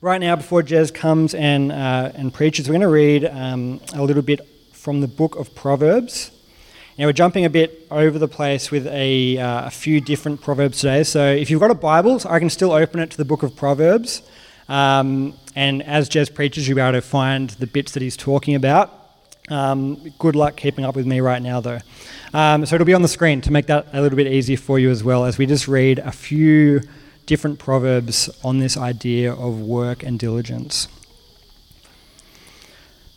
Right now, before Jez comes and, uh, and preaches, we're going to read um, a little bit from the book of Proverbs. Now, we're jumping a bit over the place with a, uh, a few different Proverbs today. So, if you've got a Bible, I can still open it to the book of Proverbs. Um, and as Jez preaches, you'll be able to find the bits that he's talking about. Um, good luck keeping up with me right now, though. Um, so it'll be on the screen to make that a little bit easier for you as well, as we just read a few different proverbs on this idea of work and diligence.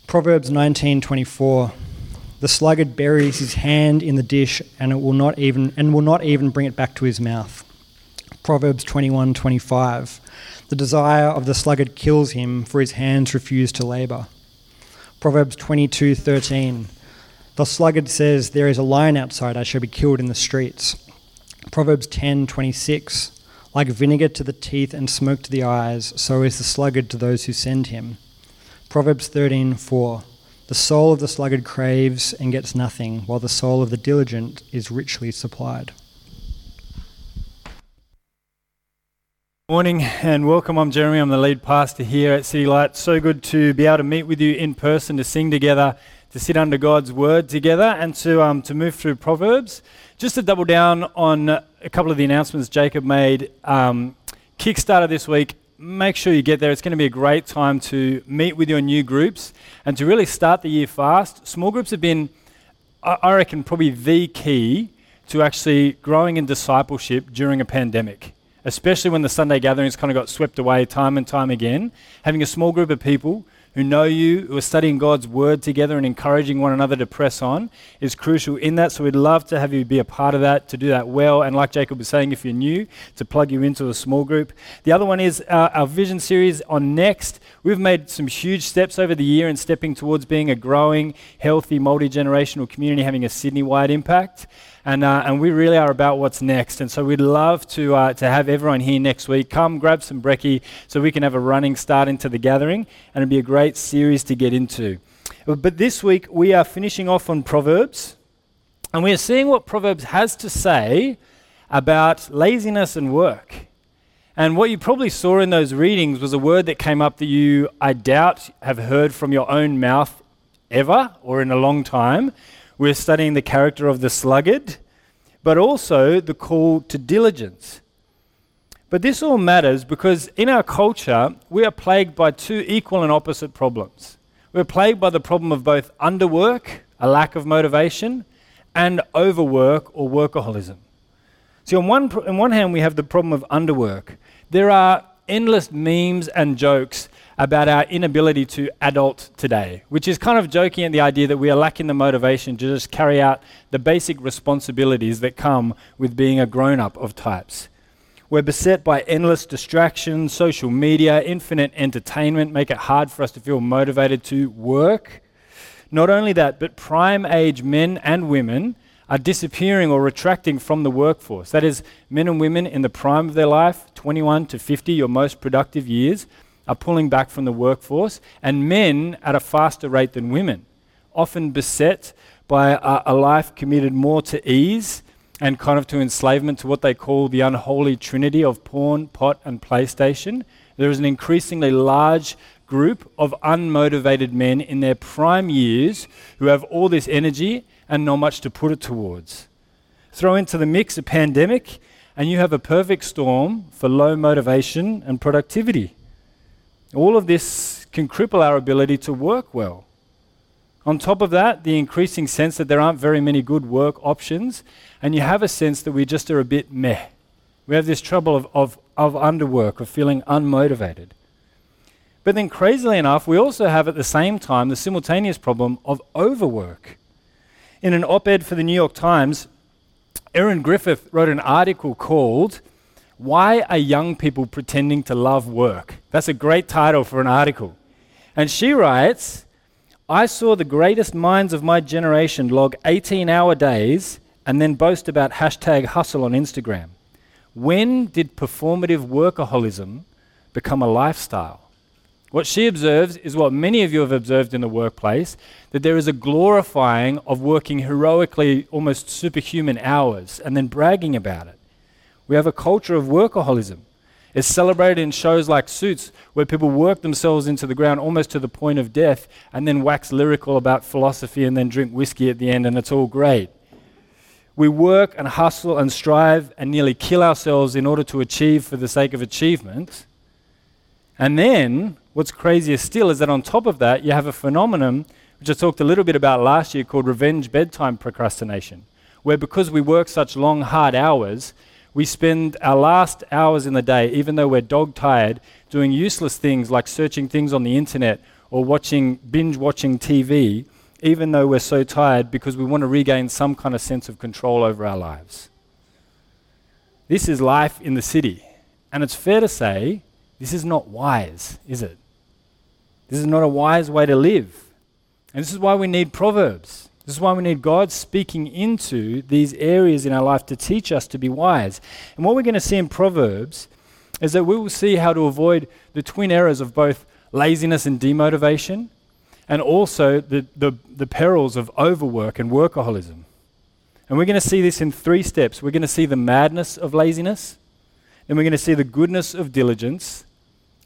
Proverbs 19:24 The sluggard buries his hand in the dish and it will not even and will not even bring it back to his mouth. Proverbs 21:25 The desire of the sluggard kills him for his hands refuse to labor. Proverbs 22:13 The sluggard says, There is a lion outside, I shall be killed in the streets. Proverbs 10:26 Like vinegar to the teeth and smoke to the eyes, so is the sluggard to those who send him. Proverbs 13:4 The soul of the sluggard craves and gets nothing, while the soul of the diligent is richly supplied. Morning and welcome. I'm Jeremy. I'm the lead pastor here at City Light. So good to be able to meet with you in person, to sing together, to sit under God's word together, and to um, to move through Proverbs. Just to double down on a couple of the announcements Jacob made. Um, Kickstarter this week. Make sure you get there. It's going to be a great time to meet with your new groups and to really start the year fast. Small groups have been, I reckon, probably the key to actually growing in discipleship during a pandemic especially when the Sunday gatherings kind of got swept away time and time again. Having a small group of people who know you, who are studying God's word together and encouraging one another to press on is crucial in that. So we'd love to have you be a part of that, to do that well. And like Jacob was saying, if you're new, to plug you into a small group. The other one is uh, our vision series on Next. We've made some huge steps over the year in stepping towards being a growing, healthy, multi generational community, having a Sydney wide impact and, uh, and we really are about what's next. And so we'd love to, uh, to have everyone here next week. Come grab some brekkie so we can have a running start into the gathering, and it'd be a great series to get into. But this week we are finishing off on Proverbs, and we are seeing what Proverbs has to say about laziness and work. And what you probably saw in those readings was a word that came up that you, I doubt, have heard from your own mouth ever or in a long time, we're studying the character of the sluggard, but also the call to diligence. But this all matters because in our culture, we are plagued by two equal and opposite problems. We're plagued by the problem of both underwork, a lack of motivation, and overwork or workaholism. See, on one, on one hand, we have the problem of underwork. There are endless memes and jokes about our inability to adult today, which is kind of joking at the idea that we are lacking the motivation to just carry out the basic responsibilities that come with being a grown up of types. We're beset by endless distractions, social media, infinite entertainment make it hard for us to feel motivated to work. Not only that, but prime age men and women are disappearing or retracting from the workforce. That is, men and women in the prime of their life, 21 to 50, your most productive years, are pulling back from the workforce, and men at a faster rate than women, often beset by a, a, life committed more to ease and kind of to enslavement to what they call the unholy trinity of porn, pot, and PlayStation. There is an increasingly large group of unmotivated men in their prime years who have all this energy and not much to put it towards. Throw into the mix a pandemic, and you have a perfect storm for low motivation and productivity. All of this can cripple our ability to work well. On top of that, the increasing sense that there aren't very many good work options, and you have a sense that we just are a bit meh. We have this trouble of, of, of underwork, of feeling unmotivated. But then, crazily enough, we also have at the same time the simultaneous problem of overwork. In an op ed for the New York Times, Erin Griffith wrote an article called why are young people pretending to love work? That's a great title for an article. And she writes I saw the greatest minds of my generation log 18 hour days and then boast about hashtag hustle on Instagram. When did performative workaholism become a lifestyle? What she observes is what many of you have observed in the workplace that there is a glorifying of working heroically, almost superhuman hours, and then bragging about it. We have a culture of workaholism. It's celebrated in shows like Suits, where people work themselves into the ground almost to the point of death and then wax lyrical about philosophy and then drink whiskey at the end, and it's all great. We work and hustle and strive and nearly kill ourselves in order to achieve for the sake of achievement. And then, what's crazier still is that on top of that, you have a phenomenon which I talked a little bit about last year called revenge bedtime procrastination, where because we work such long, hard hours, we spend our last hours in the day, even though we're dog tired, doing useless things like searching things on the internet or watching binge watching TV even though we're so tired, because we want to regain some kind of sense of control over our lives. This is life in the city. And it's fair to say, this is not wise, is it? This is not a wise way to live. And this is why we need Proverbs. This is why we need God speaking into these areas in our life to teach us to be wise. And what we're going to see in Proverbs is that we will see how to avoid the twin errors of both laziness and demotivation, and also the, the, the perils of overwork and workaholism. And we're going to see this in three steps. We're going to see the madness of laziness, then we're going to see the goodness of diligence,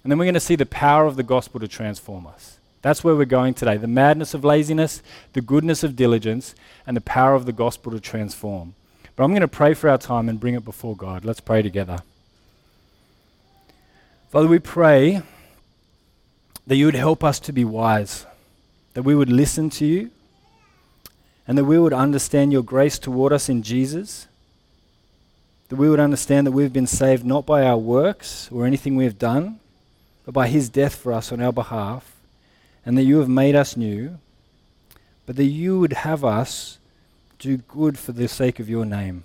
and then we're going to see the power of the gospel to transform us. That's where we're going today the madness of laziness, the goodness of diligence, and the power of the gospel to transform. But I'm going to pray for our time and bring it before God. Let's pray together. Father, we pray that you would help us to be wise that we would listen to you, and that we would understand your grace toward us in Jesus, that we would understand that we've been saved not by our works or anything we have done, but by his death for us on our behalf, and that you have made us new, but that you would have us do good for the sake of your name,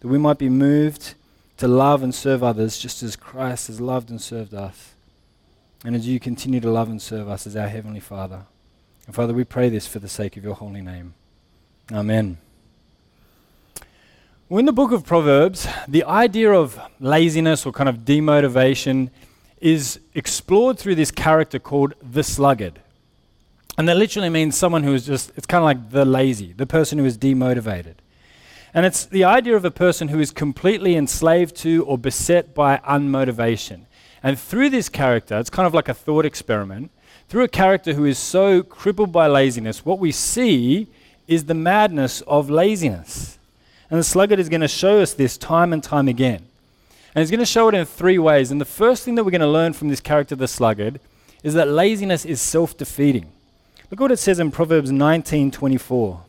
that we might be moved to love and serve others just as Christ has loved and served us, and as you continue to love and serve us as our Heavenly Father. And Father, we pray this for the sake of your holy name. Amen. Well, in the book of Proverbs, the idea of laziness or kind of demotivation is explored through this character called the sluggard. And that literally means someone who is just, it's kind of like the lazy, the person who is demotivated. And it's the idea of a person who is completely enslaved to or beset by unmotivation. And through this character, it's kind of like a thought experiment through a character who is so crippled by laziness, what we see is the madness of laziness. And the sluggard is going to show us this time and time again. And he's going to show it in three ways. And the first thing that we're going to learn from this character, the sluggard, is that laziness is self defeating. Look what it says in Proverbs 19:24.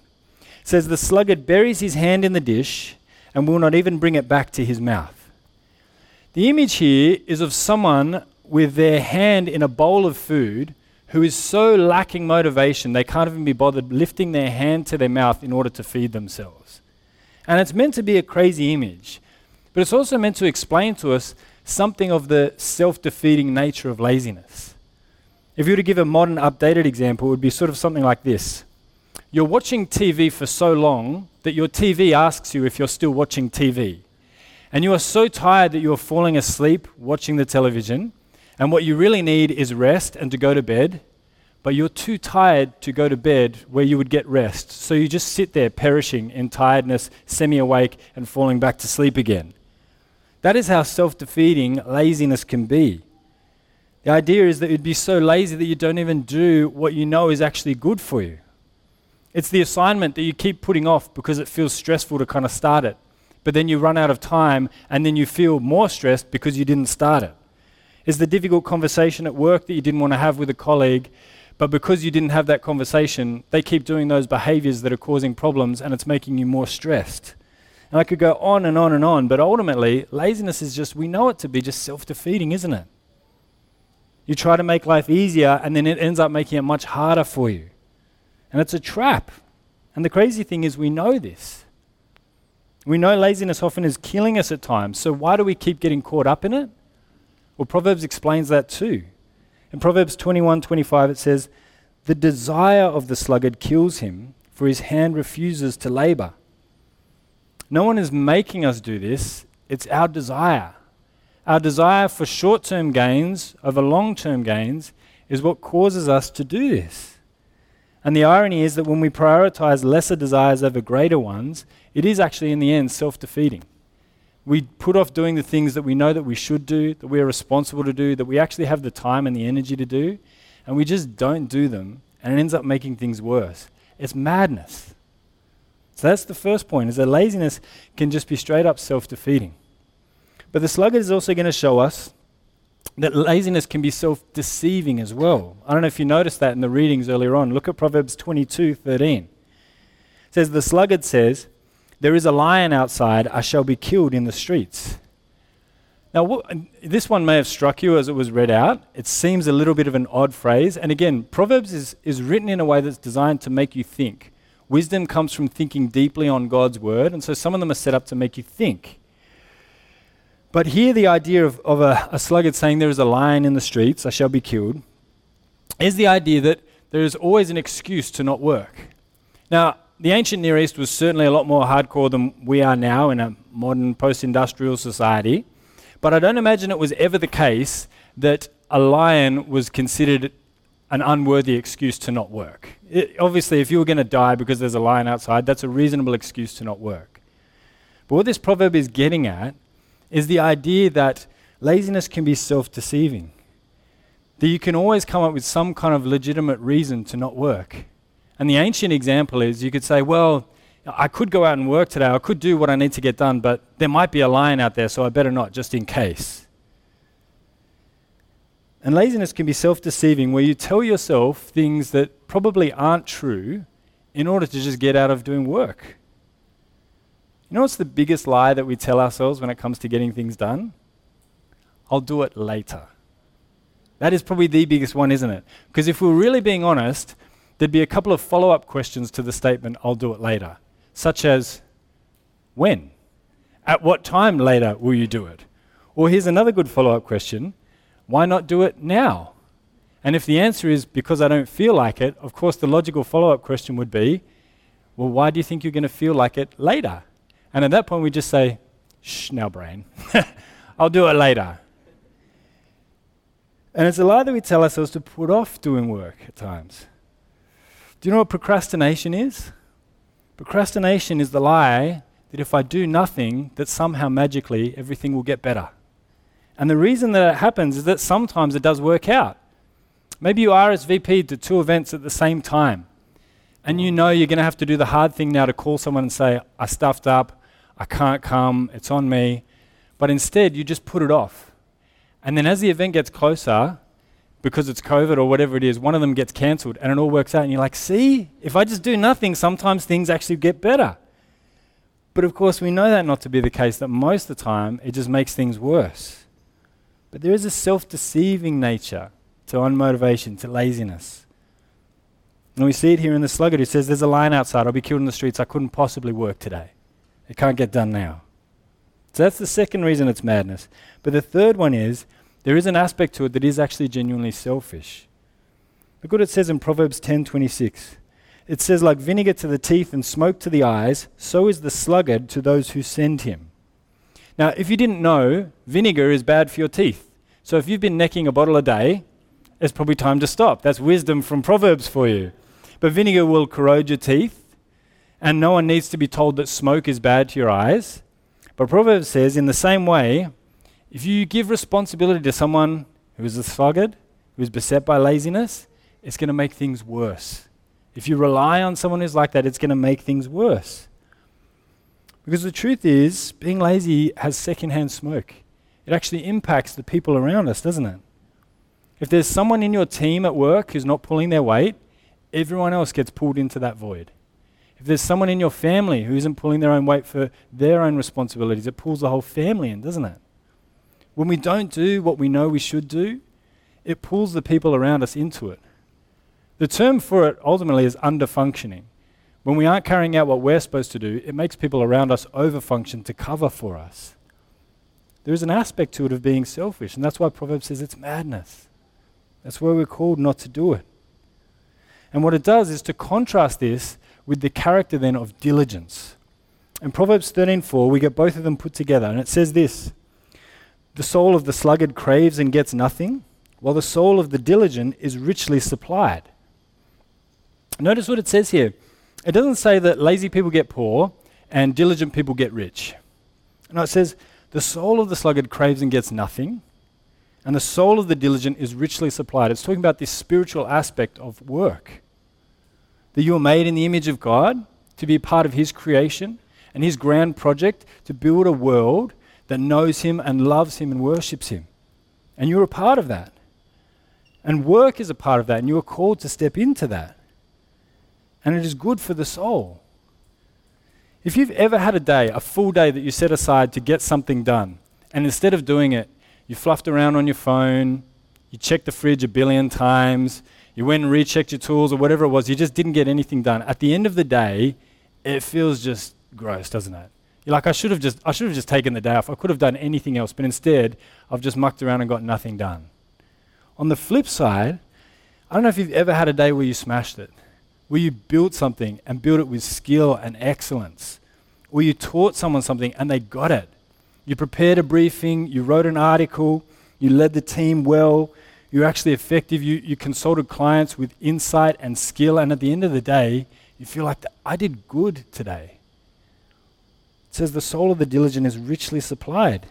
It says, The sluggard buries his hand in the dish and will not even bring it back to his mouth. The image here is of someone with their hand in a bowl of food who is so lacking motivation they can't even be bothered lifting their hand to their mouth in order to feed themselves. And it's meant to be a crazy image, but it's also meant to explain to us something of the self defeating nature of laziness. If you were to give a modern updated example, it would be sort of something like this You're watching TV for so long that your TV asks you if you're still watching TV. And you are so tired that you are falling asleep watching the television and what you really need is rest and to go to bed, but you're too tired to go to bed where you would get rest. So you just sit there perishing in tiredness, semi awake, and falling back to sleep again. That is how self defeating laziness can be. The idea is that you'd be so lazy that you don't even do what you know is actually good for you. It's the assignment that you keep putting off because it feels stressful to kind of start it. But then you run out of time and then you feel more stressed because you didn't start it. it is the difficult conversation at work that you didn't want to have with a colleague, but because you didn't have that conversation, they keep doing those behaviors that are causing problems and it's making you more stressed. And I could go on and on and on, but ultimately, laziness is just, we know it to be just self defeating, isn't it? You try to make life easier and then it ends up making it much harder for you. And it's a trap. And the crazy thing is, we know this. We know laziness often is killing us at times. So why do we keep getting caught up in it? Well, Proverbs explains that too. In Proverbs 21:25 it says, "The desire of the sluggard kills him, for his hand refuses to labor." No one is making us do this, it's our desire. Our desire for short-term gains over long-term gains is what causes us to do this. And the irony is that when we prioritize lesser desires over greater ones, it is actually in the end self defeating. We put off doing the things that we know that we should do, that we are responsible to do, that we actually have the time and the energy to do, and we just don't do them, and it ends up making things worse. It's madness. So that's the first point, is that laziness can just be straight up self-defeating. But the sluggard is also going to show us that laziness can be self-deceiving as well. I don't know if you noticed that in the readings earlier on. Look at Proverbs 22:13. It says the sluggard says, there is a lion outside, I shall be killed in the streets. Now, this one may have struck you as it was read out. It seems a little bit of an odd phrase. And again, Proverbs is, is written in a way that's designed to make you think. Wisdom comes from thinking deeply on God's word, and so some of them are set up to make you think. But here, the idea of, of a, a sluggard saying, There is a lion in the streets, I shall be killed, is the idea that there is always an excuse to not work. Now, the ancient Near East was certainly a lot more hardcore than we are now in a modern post industrial society. But I don't imagine it was ever the case that a lion was considered an unworthy excuse to not work. It, obviously, if you were going to die because there's a lion outside, that's a reasonable excuse to not work. But what this proverb is getting at is the idea that laziness can be self deceiving, that you can always come up with some kind of legitimate reason to not work. And the ancient example is you could say, well, I could go out and work today, I could do what I need to get done, but there might be a lion out there, so I better not, just in case. And laziness can be self deceiving, where you tell yourself things that probably aren't true in order to just get out of doing work. You know what's the biggest lie that we tell ourselves when it comes to getting things done? I'll do it later. That is probably the biggest one, isn't it? Because if we're really being honest, there'd be a couple of follow up questions to the statement, I'll do it later, such as, when? At what time later will you do it? Or here's another good follow up question why not do it now? And if the answer is because I don't feel like it, of course, the logical follow up question would be, well, why do you think you're going to feel like it later? And at that point, we just say, shh, now, brain. I'll do it later. And it's a lie that we tell ourselves to put off doing work at times. Do you know what procrastination is? Procrastination is the lie that if I do nothing, that somehow magically everything will get better. And the reason that it happens is that sometimes it does work out. Maybe you RSVP to two events at the same time, and you know you're going to have to do the hard thing now to call someone and say, I stuffed up, I can't come, it's on me. But instead, you just put it off. And then as the event gets closer, because it's COVID or whatever it is, one of them gets cancelled and it all works out. And you're like, see, if I just do nothing, sometimes things actually get better. But of course, we know that not to be the case, that most of the time it just makes things worse. But there is a self deceiving nature to unmotivation, to laziness. And we see it here in the sluggard who says, There's a lion outside, I'll be killed in the streets, I couldn't possibly work today. It can't get done now. So that's the second reason it's madness. But the third one is, there is an aspect to it that is actually genuinely selfish. Look what it says in Proverbs 10:26. It says like vinegar to the teeth and smoke to the eyes, so is the sluggard to those who send him. Now, if you didn't know, vinegar is bad for your teeth. So if you've been necking a bottle a day, it's probably time to stop. That's wisdom from Proverbs for you. But vinegar will corrode your teeth, and no one needs to be told that smoke is bad to your eyes. But Proverbs says, in the same way, if you give responsibility to someone who is a sluggard, who is beset by laziness, it's going to make things worse. If you rely on someone who's like that, it's going to make things worse. Because the truth is, being lazy has secondhand smoke. It actually impacts the people around us, doesn't it? If there's someone in your team at work who's not pulling their weight, everyone else gets pulled into that void. If there's someone in your family who isn't pulling their own weight for their own responsibilities, it pulls the whole family in, doesn't it? When we don't do what we know we should do, it pulls the people around us into it. The term for it ultimately is underfunctioning. When we aren't carrying out what we're supposed to do, it makes people around us overfunction to cover for us. There is an aspect to it of being selfish, and that's why Proverbs says it's madness. That's why we're called not to do it. And what it does is to contrast this with the character then of diligence. In Proverbs 13:4, we get both of them put together, and it says this: the soul of the sluggard craves and gets nothing, while the soul of the diligent is richly supplied. Notice what it says here. It doesn't say that lazy people get poor and diligent people get rich. No, it says The soul of the sluggard craves and gets nothing, and the soul of the diligent is richly supplied. It's talking about this spiritual aspect of work. That you are made in the image of God to be part of His creation and His grand project to build a world that knows Him and loves Him and worships Him. And you're a part of that. And work is a part of that, and you are called to step into that. And it is good for the soul. If you've ever had a day, a full day that you set aside to get something done, and instead of doing it, you fluffed around on your phone, you checked the fridge a billion times, you went and rechecked your tools or whatever it was, you just didn't get anything done. At the end of the day, it feels just gross, doesn't it? You're like, I should have just, I should have just taken the day off. I could have done anything else, but instead, I've just mucked around and got nothing done. On the flip side, I don't know if you've ever had a day where you smashed it where you built something and built it with skill and excellence, where you taught someone something and they got it. You prepared a briefing, you wrote an article, you led the team well, you're actually effective, you, you consulted clients with insight and skill, and at the end of the day, you feel like I did good today. It says the soul of the diligent is richly supplied.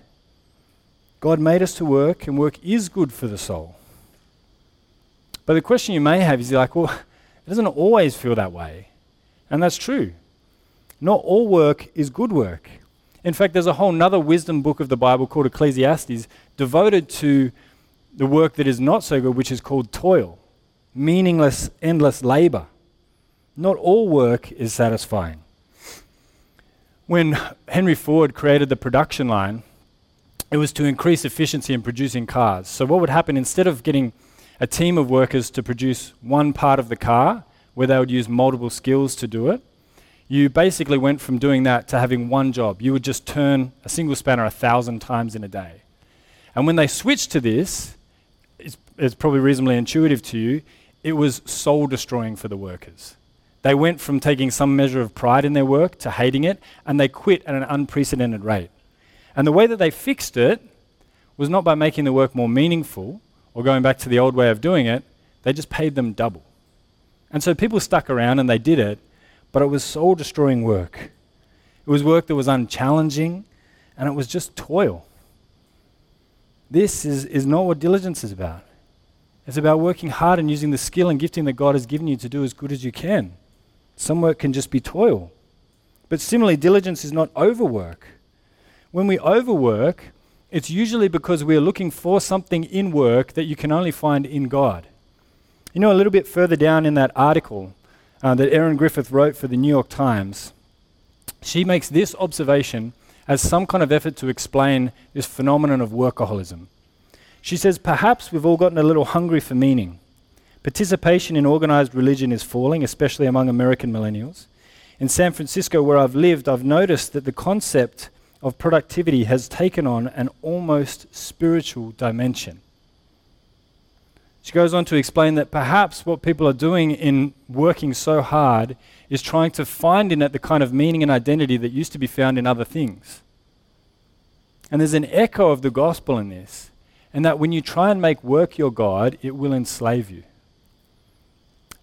God made us to work, and work is good for the soul. But the question you may have is like, well, it doesn't always feel that way. And that's true. Not all work is good work. In fact, there's a whole nother wisdom book of the Bible called Ecclesiastes devoted to the work that is not so good, which is called toil, meaningless, endless labor. Not all work is satisfying. When Henry Ford created the production line, it was to increase efficiency in producing cars. So, what would happen instead of getting a team of workers to produce one part of the car where they would use multiple skills to do it. You basically went from doing that to having one job. You would just turn a single spanner a thousand times in a day. And when they switched to this, it's, it's probably reasonably intuitive to you, it was soul destroying for the workers. They went from taking some measure of pride in their work to hating it, and they quit at an unprecedented rate. And the way that they fixed it was not by making the work more meaningful, or going back to the old way of doing it, they just paid them double. And so people stuck around and they did it, but it was soul destroying work. It was work that was unchallenging and it was just toil. This is, is not what diligence is about. It's about working hard and using the skill and gifting that God has given you to do as good as you can. Some work can just be toil. But similarly, diligence is not overwork. When we overwork, it's usually because we're looking for something in work that you can only find in God. You know, a little bit further down in that article uh, that Erin Griffith wrote for the New York Times, she makes this observation as some kind of effort to explain this phenomenon of workaholism. She says, Perhaps we've all gotten a little hungry for meaning. Participation in organized religion is falling, especially among American millennials. In San Francisco, where I've lived, I've noticed that the concept of productivity has taken on an almost spiritual dimension. She goes on to explain that perhaps what people are doing in working so hard is trying to find in it the kind of meaning and identity that used to be found in other things. And there's an echo of the gospel in this, and that when you try and make work your God, it will enslave you.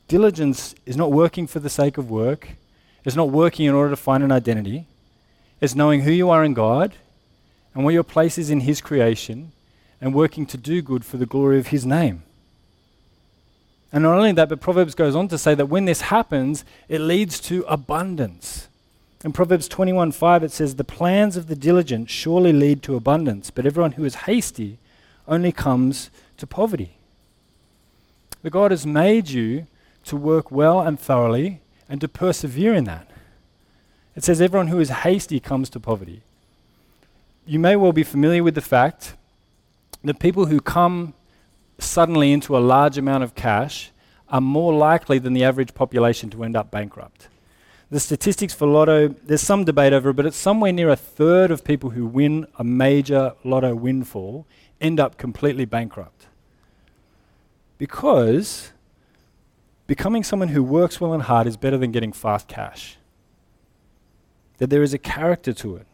Diligence is not working for the sake of work, it's not working in order to find an identity. It's knowing who you are in God and what your place is in His creation and working to do good for the glory of His name. And not only that, but Proverbs goes on to say that when this happens, it leads to abundance. In Proverbs 21:5 it says, "The plans of the diligent surely lead to abundance, but everyone who is hasty only comes to poverty." The God has made you to work well and thoroughly and to persevere in that. It says, Everyone who is hasty comes to poverty. You may well be familiar with the fact that people who come suddenly into a large amount of cash are more likely than the average population to end up bankrupt. The statistics for lotto, there's some debate over it, but it's somewhere near a third of people who win a major lotto windfall end up completely bankrupt. Because becoming someone who works well and hard is better than getting fast cash that there is a character to it.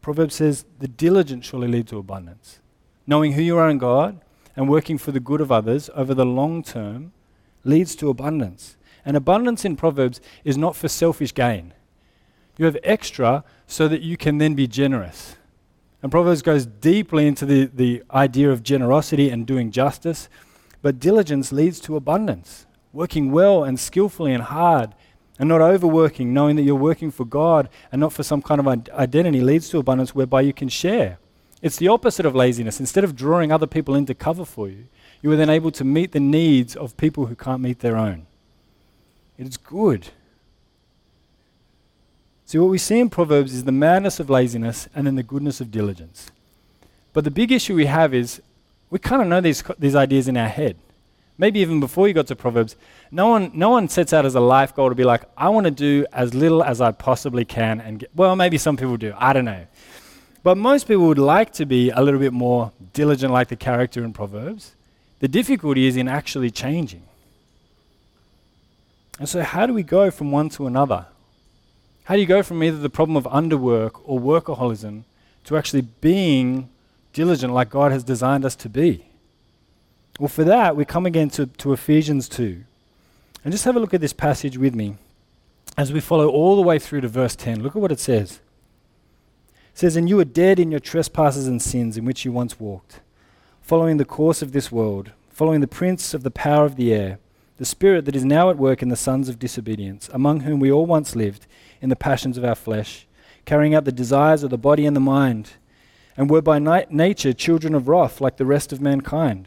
Proverbs says, the diligent surely lead to abundance. Knowing who you are in God and working for the good of others over the long term leads to abundance. And abundance in Proverbs is not for selfish gain. You have extra so that you can then be generous. And Proverbs goes deeply into the, the idea of generosity and doing justice. But diligence leads to abundance, working well and skillfully and hard, and not overworking, knowing that you're working for God and not for some kind of identity, leads to abundance whereby you can share. It's the opposite of laziness. Instead of drawing other people into cover for you, you are then able to meet the needs of people who can't meet their own. It is good. See, what we see in Proverbs is the madness of laziness and then the goodness of diligence. But the big issue we have is we kind of know these, these ideas in our head. Maybe even before you got to Proverbs, no one, no one sets out as a life goal to be like, I want to do as little as I possibly can and get, well, maybe some people do, I don't know. But most people would like to be a little bit more diligent, like the character in Proverbs. The difficulty is in actually changing. And so, how do we go from one to another? How do you go from either the problem of underwork or workaholism to actually being diligent like God has designed us to be? Well, for that, we come again to, to Ephesians 2. And just have a look at this passage with me as we follow all the way through to verse 10. Look at what it says. It says, And you were dead in your trespasses and sins in which you once walked, following the course of this world, following the prince of the power of the air, the spirit that is now at work in the sons of disobedience, among whom we all once lived in the passions of our flesh, carrying out the desires of the body and the mind, and were by nature children of wrath like the rest of mankind.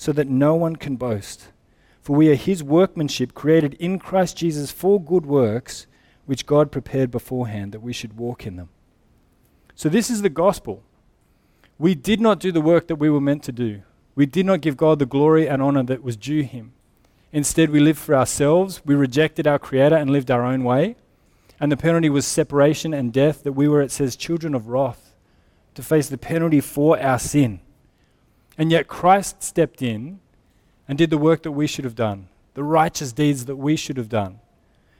so that no one can boast. For we are his workmanship, created in Christ Jesus for good works which God prepared beforehand that we should walk in them. So, this is the gospel. We did not do the work that we were meant to do. We did not give God the glory and honor that was due him. Instead, we lived for ourselves. We rejected our Creator and lived our own way. And the penalty was separation and death, that we were, it says, children of wrath, to face the penalty for our sin. And yet, Christ stepped in and did the work that we should have done, the righteous deeds that we should have done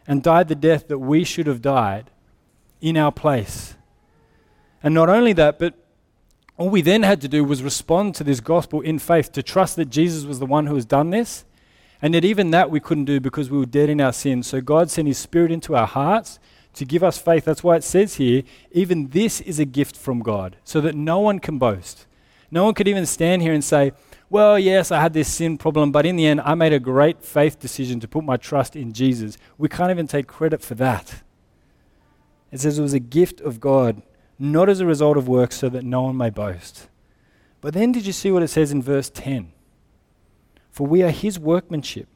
and died the death that we should have died in our place. And not only that, but all we then had to do was respond to this gospel in faith, to trust that Jesus was the one who has done this. And yet, even that we couldn't do because we were dead in our sins. So, God sent His Spirit into our hearts to give us faith. That's why it says here, even this is a gift from God, so that no one can boast. No one could even stand here and say, well, yes, I had this sin problem, but in the end, I made a great faith decision to put my trust in Jesus. We can't even take credit for that. It says it was a gift of God, not as a result of works, so that no one may boast. But then did you see what it says in verse 10? For we are his workmanship,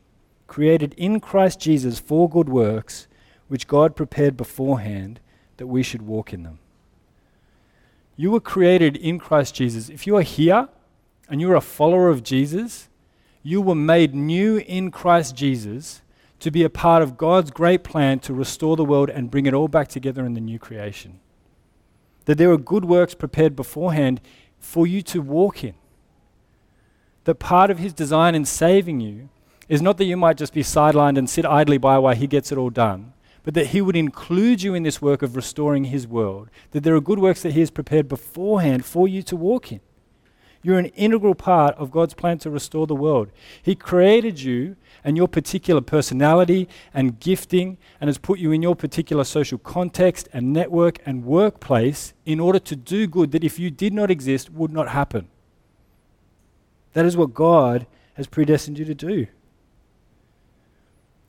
created in Christ Jesus for good works, which God prepared beforehand that we should walk in them. You were created in Christ Jesus. If you are here, and you're a follower of Jesus, you were made new in Christ Jesus to be a part of God's great plan to restore the world and bring it all back together in the new creation. That there are good works prepared beforehand for you to walk in. That part of His design in saving you is not that you might just be sidelined and sit idly by while He gets it all done, but that He would include you in this work of restoring His world. That there are good works that He has prepared beforehand for you to walk in. You're an integral part of God's plan to restore the world. He created you and your particular personality and gifting and has put you in your particular social context and network and workplace in order to do good that if you did not exist would not happen. That is what God has predestined you to do.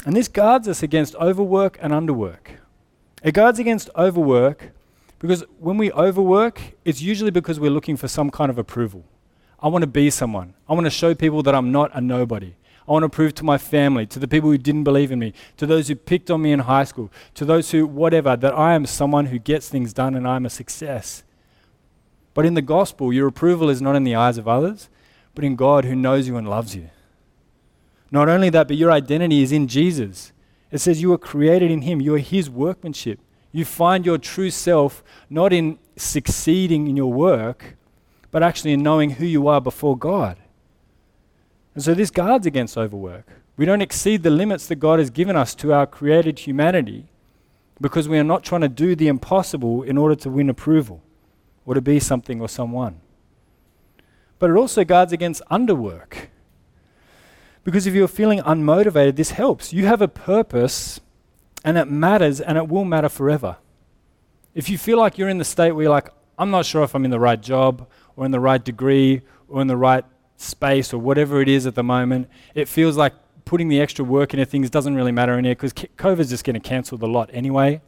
And this guards us against overwork and underwork. It guards against overwork because when we overwork, it's usually because we're looking for some kind of approval. I want to be someone. I want to show people that I'm not a nobody. I want to prove to my family, to the people who didn't believe in me, to those who picked on me in high school, to those who, whatever, that I am someone who gets things done and I'm a success. But in the gospel, your approval is not in the eyes of others, but in God who knows you and loves you. Not only that, but your identity is in Jesus. It says you were created in Him, you are His workmanship. You find your true self not in succeeding in your work, but actually in knowing who you are before God. And so this guards against overwork. We don't exceed the limits that God has given us to our created humanity because we are not trying to do the impossible in order to win approval or to be something or someone. But it also guards against underwork. Because if you're feeling unmotivated, this helps. You have a purpose and it matters and it will matter forever. If you feel like you're in the state where you're like, I'm not sure if I'm in the right job or in the right degree or in the right space or whatever it is at the moment, it feels like putting the extra work into things doesn't really matter in here because COVID's just going to cancel the lot anyway.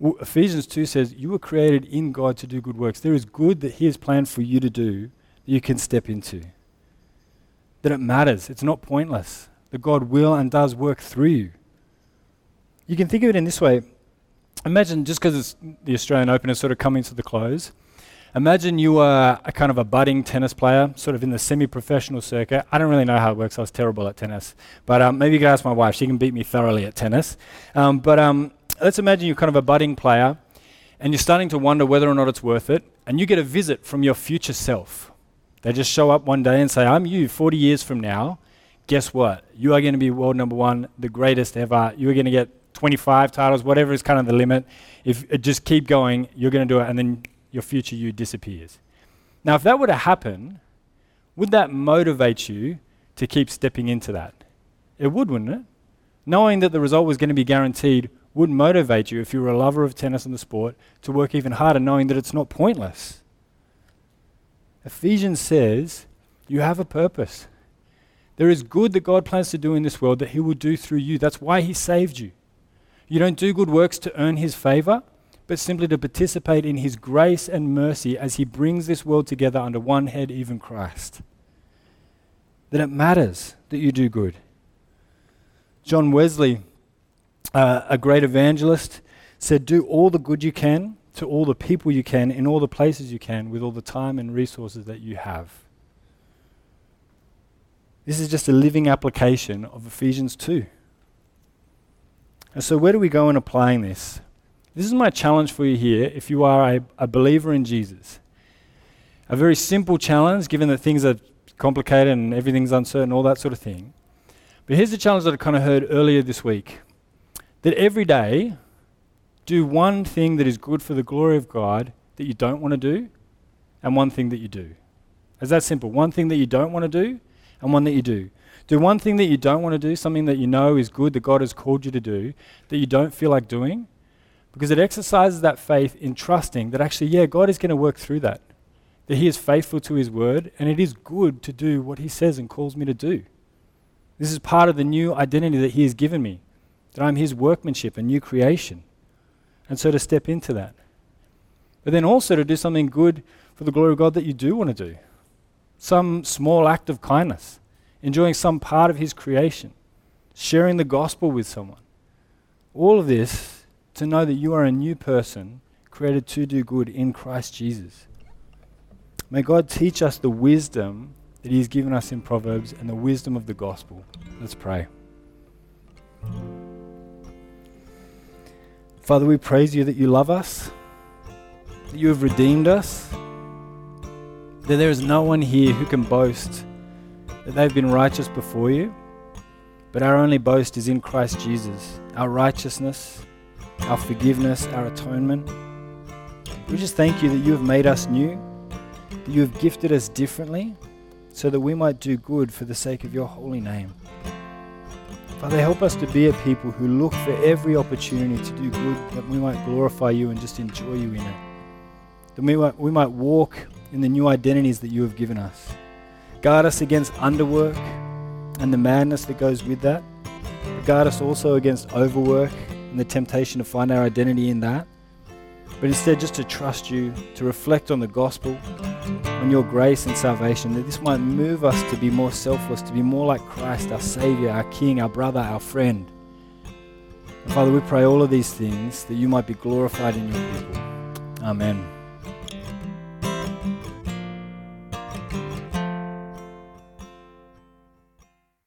Well, Ephesians 2 says, You were created in God to do good works. There is good that He has planned for you to do that you can step into. That it matters, it's not pointless. That God will and does work through you. You can think of it in this way. Imagine just because the Australian Open is sort of coming to the close, Imagine you are a kind of a budding tennis player, sort of in the semi-professional circuit. I don't really know how it works. I was terrible at tennis, but um, maybe you can ask my wife. She can beat me thoroughly at tennis. Um, but um, let's imagine you're kind of a budding player, and you're starting to wonder whether or not it's worth it. And you get a visit from your future self. They just show up one day and say, "I'm you. 40 years from now, guess what? You are going to be world number one, the greatest ever. You are going to get 25 titles, whatever is kind of the limit. If uh, just keep going, you're going to do it, and then your future you disappears. Now, if that were to happen, would that motivate you to keep stepping into that? It would, wouldn't it? Knowing that the result was going to be guaranteed would motivate you, if you were a lover of tennis and the sport, to work even harder, knowing that it's not pointless. Ephesians says you have a purpose. There is good that God plans to do in this world that He will do through you. That's why He saved you. You don't do good works to earn His favor but simply to participate in his grace and mercy as he brings this world together under one head, even Christ. That it matters that you do good. John Wesley, uh, a great evangelist, said, Do all the good you can to all the people you can in all the places you can with all the time and resources that you have. This is just a living application of Ephesians 2. And so, where do we go in applying this? This is my challenge for you here if you are a, a believer in Jesus. A very simple challenge, given that things are complicated and everything's uncertain, all that sort of thing. But here's the challenge that I kind of heard earlier this week that every day, do one thing that is good for the glory of God that you don't want to do, and one thing that you do. It's that simple. One thing that you don't want to do, and one that you do. Do one thing that you don't want to do, something that you know is good that God has called you to do, that you don't feel like doing, because it exercises that faith in trusting that actually, yeah, God is going to work through that. That He is faithful to His word, and it is good to do what He says and calls me to do. This is part of the new identity that He has given me, that I'm His workmanship, a new creation. And so to step into that. But then also to do something good for the glory of God that you do want to do. Some small act of kindness, enjoying some part of His creation, sharing the gospel with someone. All of this to know that you are a new person created to do good in Christ Jesus. May God teach us the wisdom that He has given us in Proverbs and the wisdom of the gospel. Let's pray. Father, we praise you that you love us, that you have redeemed us, that there is no one here who can boast that they've been righteous before you, but our only boast is in Christ Jesus, our righteousness our forgiveness, our atonement. We just thank you that you have made us new, that you have gifted us differently, so that we might do good for the sake of your holy name. Father, help us to be a people who look for every opportunity to do good, that we might glorify you and just enjoy you in it. That we might, we might walk in the new identities that you have given us. Guard us against underwork and the madness that goes with that. Guard us also against overwork and the temptation to find our identity in that, but instead just to trust you, to reflect on the gospel, on your grace and salvation, that this might move us to be more selfless, to be more like Christ, our Savior, our King, our brother, our friend. And Father, we pray all of these things that you might be glorified in your people. Amen.